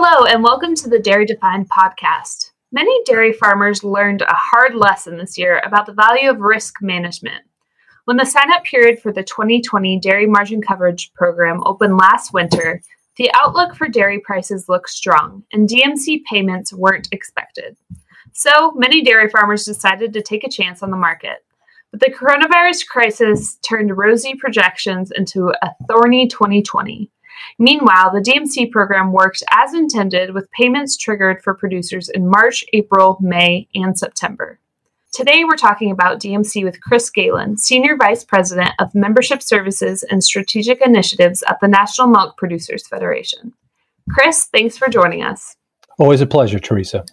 Hello, and welcome to the Dairy Defined podcast. Many dairy farmers learned a hard lesson this year about the value of risk management. When the sign up period for the 2020 Dairy Margin Coverage Program opened last winter, the outlook for dairy prices looked strong, and DMC payments weren't expected. So many dairy farmers decided to take a chance on the market. But the coronavirus crisis turned rosy projections into a thorny 2020. Meanwhile, the DMC program worked as intended with payments triggered for producers in March, April, May, and September. Today, we're talking about DMC with Chris Galen, Senior Vice President of Membership Services and Strategic Initiatives at the National Milk Producers Federation. Chris, thanks for joining us. Always a pleasure, Teresa.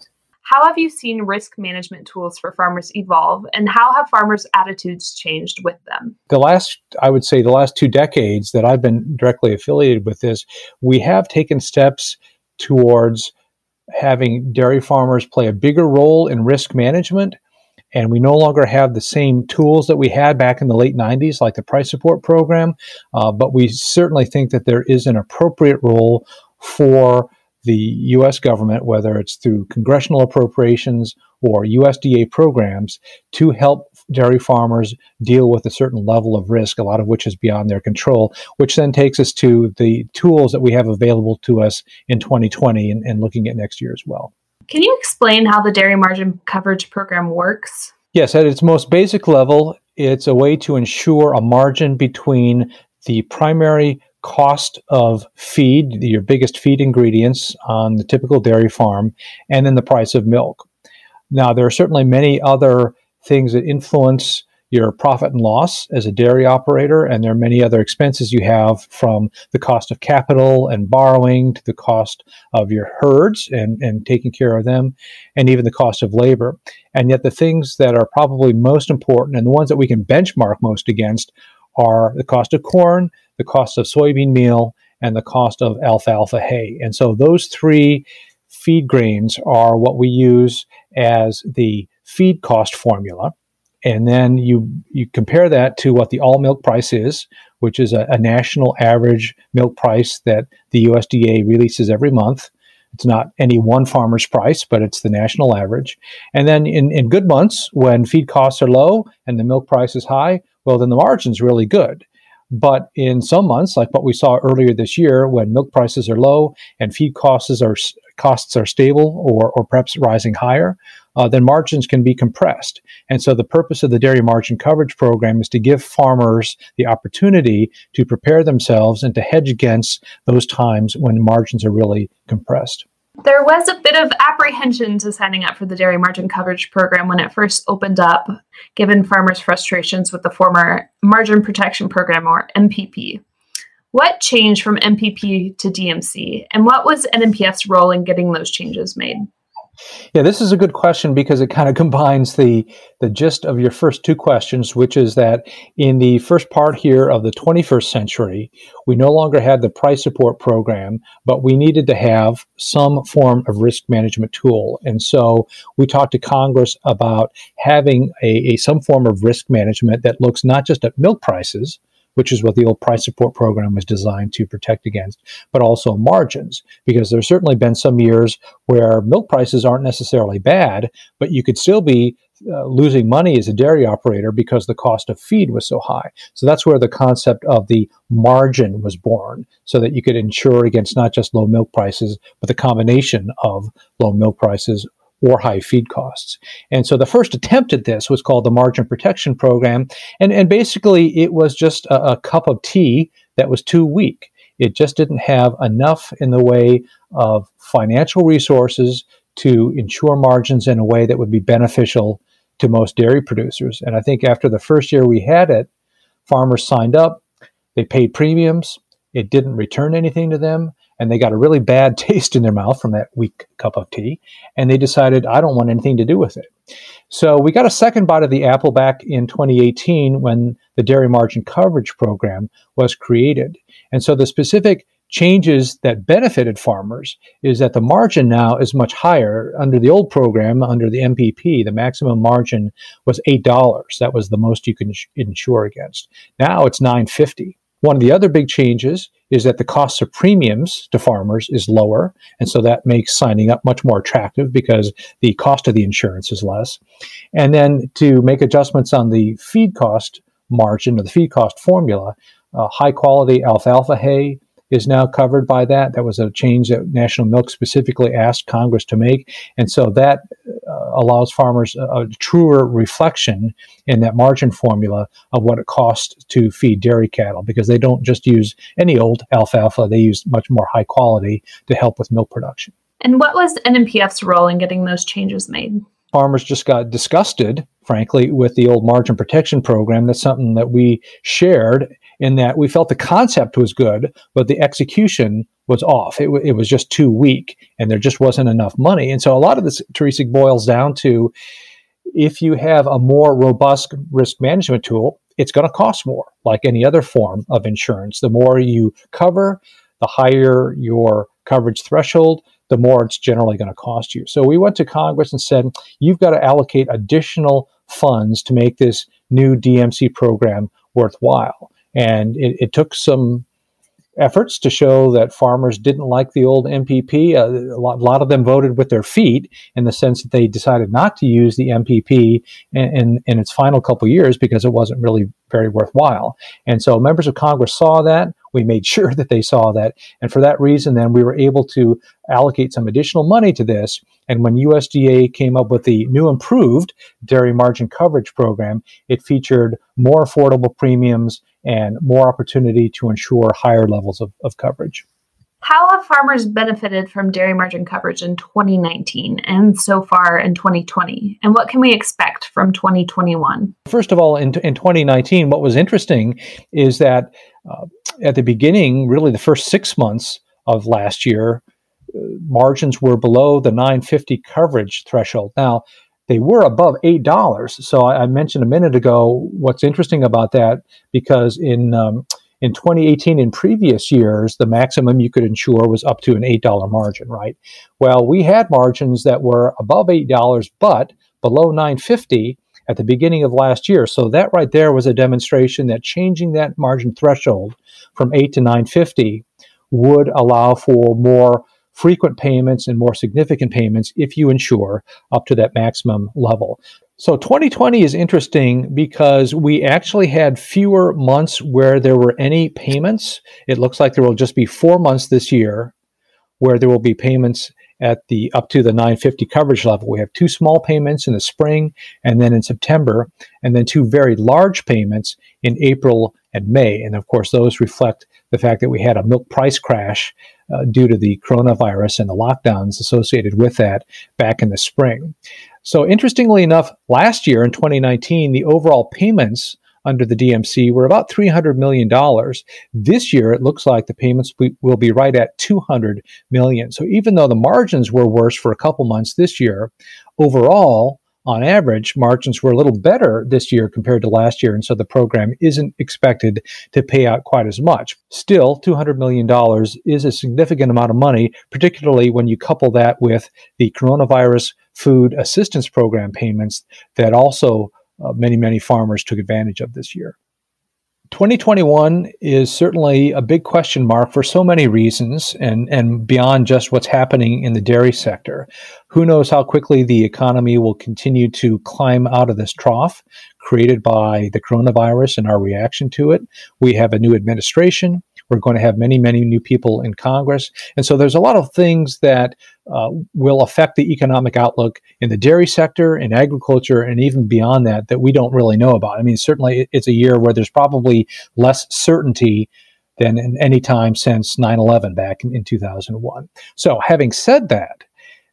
How have you seen risk management tools for farmers evolve, and how have farmers' attitudes changed with them? The last, I would say, the last two decades that I've been directly affiliated with this, we have taken steps towards having dairy farmers play a bigger role in risk management. And we no longer have the same tools that we had back in the late 90s, like the price support program. Uh, but we certainly think that there is an appropriate role for the U.S. government, whether it's through congressional appropriations or USDA programs, to help dairy farmers deal with a certain level of risk, a lot of which is beyond their control, which then takes us to the tools that we have available to us in 2020 and, and looking at next year as well. Can you explain how the Dairy Margin Coverage Program works? Yes, at its most basic level, it's a way to ensure a margin between the primary cost of feed, your biggest feed ingredients on the typical dairy farm, and then the price of milk. Now, there are certainly many other things that influence your profit and loss as a dairy operator, and there are many other expenses you have from the cost of capital and borrowing to the cost of your herds and, and taking care of them, and even the cost of labor. And yet, the things that are probably most important and the ones that we can benchmark most against are the cost of corn, the cost of soybean meal, and the cost of alfalfa hay. And so those three feed grains are what we use as the feed cost formula. And then you, you compare that to what the all milk price is, which is a, a national average milk price that the USDA releases every month. It's not any one farmer's price, but it's the national average. And then in, in good months, when feed costs are low and the milk price is high, well, then the margin's really good. But in some months, like what we saw earlier this year, when milk prices are low and feed costs are costs are stable or, or perhaps rising higher, uh, then margins can be compressed. And so the purpose of the dairy margin coverage program is to give farmers the opportunity to prepare themselves and to hedge against those times when margins are really compressed. There was a bit of apprehension to signing up for the dairy margin coverage program when it first opened up, given farmers' frustrations with the former Margin Protection Program or MPP. What changed from MPP to DMC, and what was NMPF's role in getting those changes made? Yeah, this is a good question because it kind of combines the the gist of your first two questions, which is that in the first part here of the 21st century, we no longer had the price support program, but we needed to have some form of risk management tool. And so we talked to Congress about having a, a some form of risk management that looks not just at milk prices, which is what the old price support program was designed to protect against, but also margins, because there's certainly been some years where milk prices aren't necessarily bad, but you could still be uh, losing money as a dairy operator because the cost of feed was so high. So that's where the concept of the margin was born, so that you could insure against not just low milk prices, but the combination of low milk prices or high feed costs. And so the first attempt at this was called the Margin Protection Program. And, and basically, it was just a, a cup of tea that was too weak. It just didn't have enough in the way of financial resources to ensure margins in a way that would be beneficial to most dairy producers. And I think after the first year we had it, farmers signed up, they paid premiums, it didn't return anything to them and they got a really bad taste in their mouth from that weak cup of tea, and they decided, I don't want anything to do with it. So we got a second bite of the apple back in 2018 when the Dairy Margin Coverage Program was created. And so the specific changes that benefited farmers is that the margin now is much higher. Under the old program, under the MPP, the maximum margin was $8. That was the most you can insure against. Now it's 950 one of the other big changes is that the cost of premiums to farmers is lower. And so that makes signing up much more attractive because the cost of the insurance is less. And then to make adjustments on the feed cost margin or the feed cost formula, uh, high quality alfalfa hay is now covered by that. That was a change that National Milk specifically asked Congress to make. And so that uh, allows farmers a, a, truer reflection in that margin formula of what it costs to feed dairy cattle because they don't just use any old alfalfa, they use much more high quality to help with milk production. And what was NMPF's role in getting those changes made? farmers just got disgusted, frankly, with the old margin protection program. That's something that we shared in that we felt the concept was good, but the execution was off. It, w- it was just too weak and there just wasn't enough money. And so a lot of this, Teresa, boils down to if you have a more robust risk management tool, it's going to cost more, like any other form of insurance. The more you cover, the higher your coverage threshold, the more it's generally going to cost you. So we went to Congress and said, you've got to allocate additional funds to make this new DMC program worthwhile. And it, it took some efforts to show that farmers didn't like the old MPP. Uh, a, lot, a, lot, of them voted with their feet in the sense that they decided not to use the MPP in, in, in its final couple years because it wasn't really very worthwhile. And so members of Congress saw that. We made sure that they saw that. And for that reason, then we were able to allocate some additional money to this. And when USDA came up with the new improved dairy margin coverage program, it featured more affordable premiums and more opportunity to ensure higher levels of, of coverage. How have farmers benefited from dairy margin coverage in 2019 and so far in 2020? And what can we expect from 2021? First of all, in, in 2019, what was interesting is that uh, at the beginning, really the first six months of last year, uh, margins were below the 950 coverage threshold. Now, they were above eight dollars. So I, I, mentioned a minute ago what's interesting about that because in um, in 2018 in previous years the maximum you could insure was up to an eight dollar margin, right? Well, we had margins that were above eight dollars but below 950 at the beginning of last year. So that right there was a demonstration that changing that margin threshold from 8 to 950 would allow for more frequent payments and more significant payments if you insure up to that maximum level. So 2020 is interesting because we actually had fewer months where there were any payments. It looks like there will just be four months this year where there will be payments at the up to the 950 coverage level. We have two small payments in the spring and then in September, and then two very large payments in April and May. And of course, those reflect the fact that we had a milk price crash uh, due to the coronavirus and the lockdowns associated with that back in the spring. So, interestingly enough, last year in 2019, the overall payments under the DMC were about $300 million. This year, it looks like the payments will be right at 200 million. So even though the margins were worse for a couple months this year, overall, on average, margins were a little better this year compared to last year, and so the program isn't expected to pay out quite as much. Still, $200 million is a significant amount of money, particularly when you couple that with the coronavirus food assistance program payments that also uh, many, many farmers took advantage of this year. 2021 is certainly a big question mark for so many reasons and, and beyond just what's happening in the dairy sector. Who knows how quickly the economy will continue to climb out of this trough created by the coronavirus and our reaction to it. We have a new administration. We're going to have many, many new people in Congress. And so there's a lot of things that uh, will affect the economic outlook in the dairy sector, in agriculture, and even beyond that, that we don't really know about. I mean, certainly it's a year where there's probably less certainty than in any time since 9 11 back in, in 2001. So, having said that,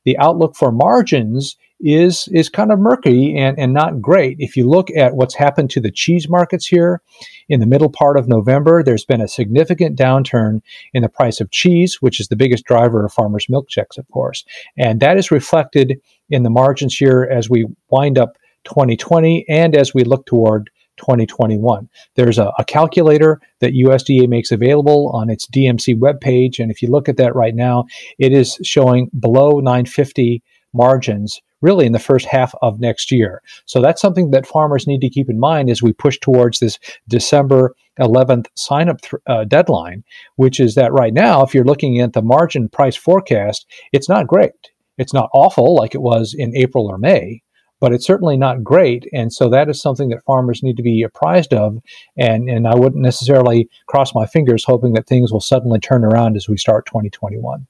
the outlook for margins is is kind of murky and, and not great. If you look at what's happened to the cheese markets here in the middle part of November, there's been a significant downturn in the price of cheese, which is the biggest driver of farmers' milk checks, of course. And that is reflected in the margins here as we wind up 2020 and as we look toward 2021. There's a, a, calculator that USDA makes available on its DMC webpage. And if you look at that right now, it is showing below 950 margins really in the first half of next year. So that's something that farmers need to keep in mind as we push towards this December 11th sign up th- uh, deadline, which is that right now, if you're looking at the margin price forecast, it's not great. It's not awful like it was in April or May, but it's certainly not great. And so that is something that farmers need to be apprised of. And, and I wouldn't necessarily cross my fingers hoping that things will suddenly turn around as we start 2021.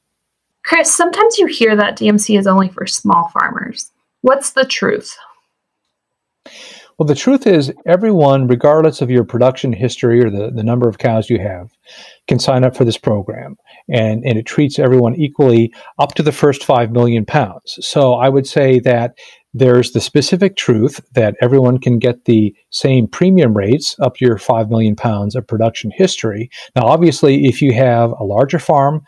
Chris, sometimes you hear that DMC is only for small farmers. What's the truth? Well, the truth is, everyone, regardless of your production history or the, the number of cows you have, can sign up for this program. And, and it treats everyone equally up to the first 5 million pounds. So I would say that there's the specific truth that everyone can get the same premium rates up to your 5 million pounds of production history. Now, obviously, if you have a larger farm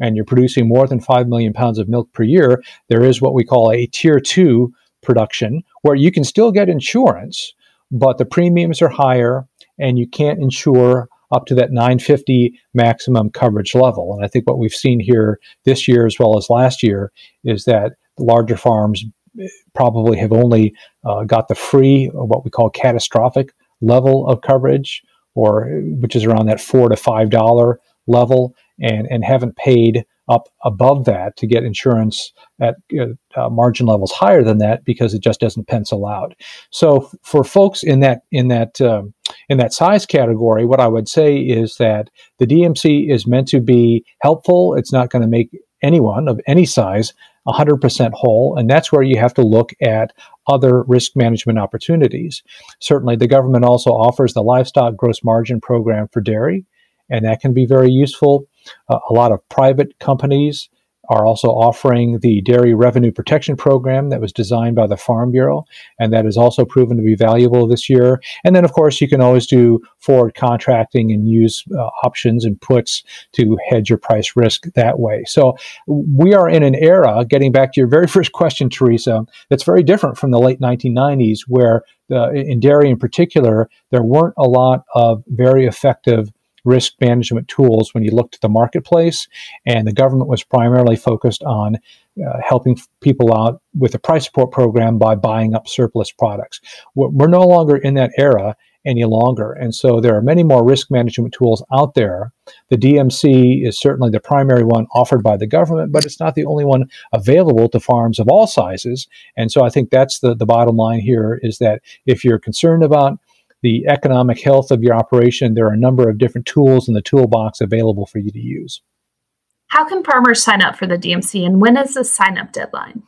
and you're producing more than 5 million pounds of milk per year, there is what we call a tier two production where you can still get insurance, but the premiums are higher and you can't insure up to that 950 maximum coverage level. And I think what we've seen here this year as well as last year is that larger farms probably have only uh, got the free, what we call catastrophic level of coverage, or which is around that four to five dollar level and, and haven't paid up above that to get insurance at uh, margin levels higher than that because it just doesn't pencil out. So f- for folks in that in that um, in that size category, what I would say is that the DMC is meant to be helpful. It's not going to make anyone of any size 100% whole, and that's where you have to look at other risk management opportunities. Certainly, the government also offers the livestock gross margin program for dairy, and that can be very useful. Uh, a lot of private companies are also offering the Dairy Revenue Protection Program that was designed by the Farm Bureau, and that has also proven to be valuable this year. And then, of course, you can always do forward contracting and use uh, options and puts to hedge your price risk that way. So we are in an era, getting back to your very first question, Teresa, that's very different from the late 1990s, where the, in dairy in particular, there weren't a lot of very effective risk management tools when you looked at the marketplace, and the government was primarily focused on uh, helping people out with the price support program by buying up surplus products. We're no longer in that era any longer, and so there are many more risk management tools out there. The DMC is certainly the primary one offered by the government, but it's not the only one available to farms of all sizes. And so I think that's the, the bottom line here is that if you're concerned about the economic health of your operation, there are a number of different tools in the toolbox available for you to use. How can farmers sign up for the DMC and when is the sign up deadline?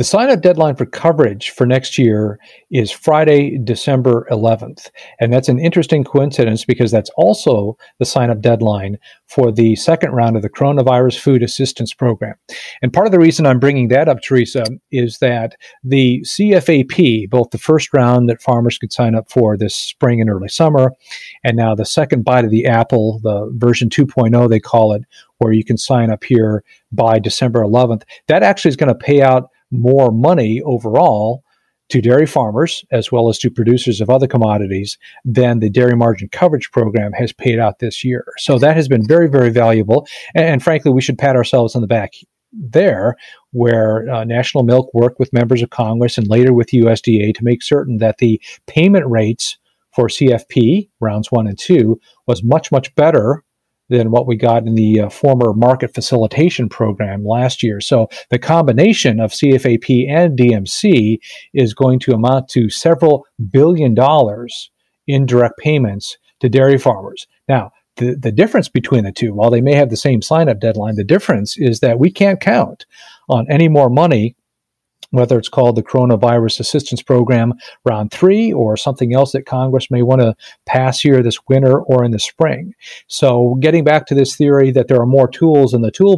The sign up deadline for coverage for next year is Friday, December 11th. And that's an interesting coincidence because that's also the sign up deadline for the second round of the Coronavirus Food Assistance Program. And part of the reason I'm bringing that up, Teresa, is that the CFAP, both the first round that farmers could sign up for this spring and early summer, and now the second bite of the apple, the version 2.0, they call it, where you can sign up here by December 11th, that actually is going to pay out more money overall to dairy farmers as well as to producers of other commodities than the dairy margin coverage program has paid out this year. So that has been very, very valuable. And, and frankly, we should pat ourselves on the back there, where uh, National Milk worked with members of Congress and later with USDA to make certain that the payment rates for CFP rounds one and two was much, much better than what we got in the uh, former market facilitation program last year. So the combination of CFAP and DMC is going to amount to several billion dollars in direct payments to dairy farmers. Now, the, the difference between the two, while they may have the same sign up deadline, the difference is that we can't count on any more money whether it's called the Coronavirus Assistance Program Round 3 or something else that Congress may want to pass here this winter or in the spring. So, getting back to this theory that there are more tools in the toolbox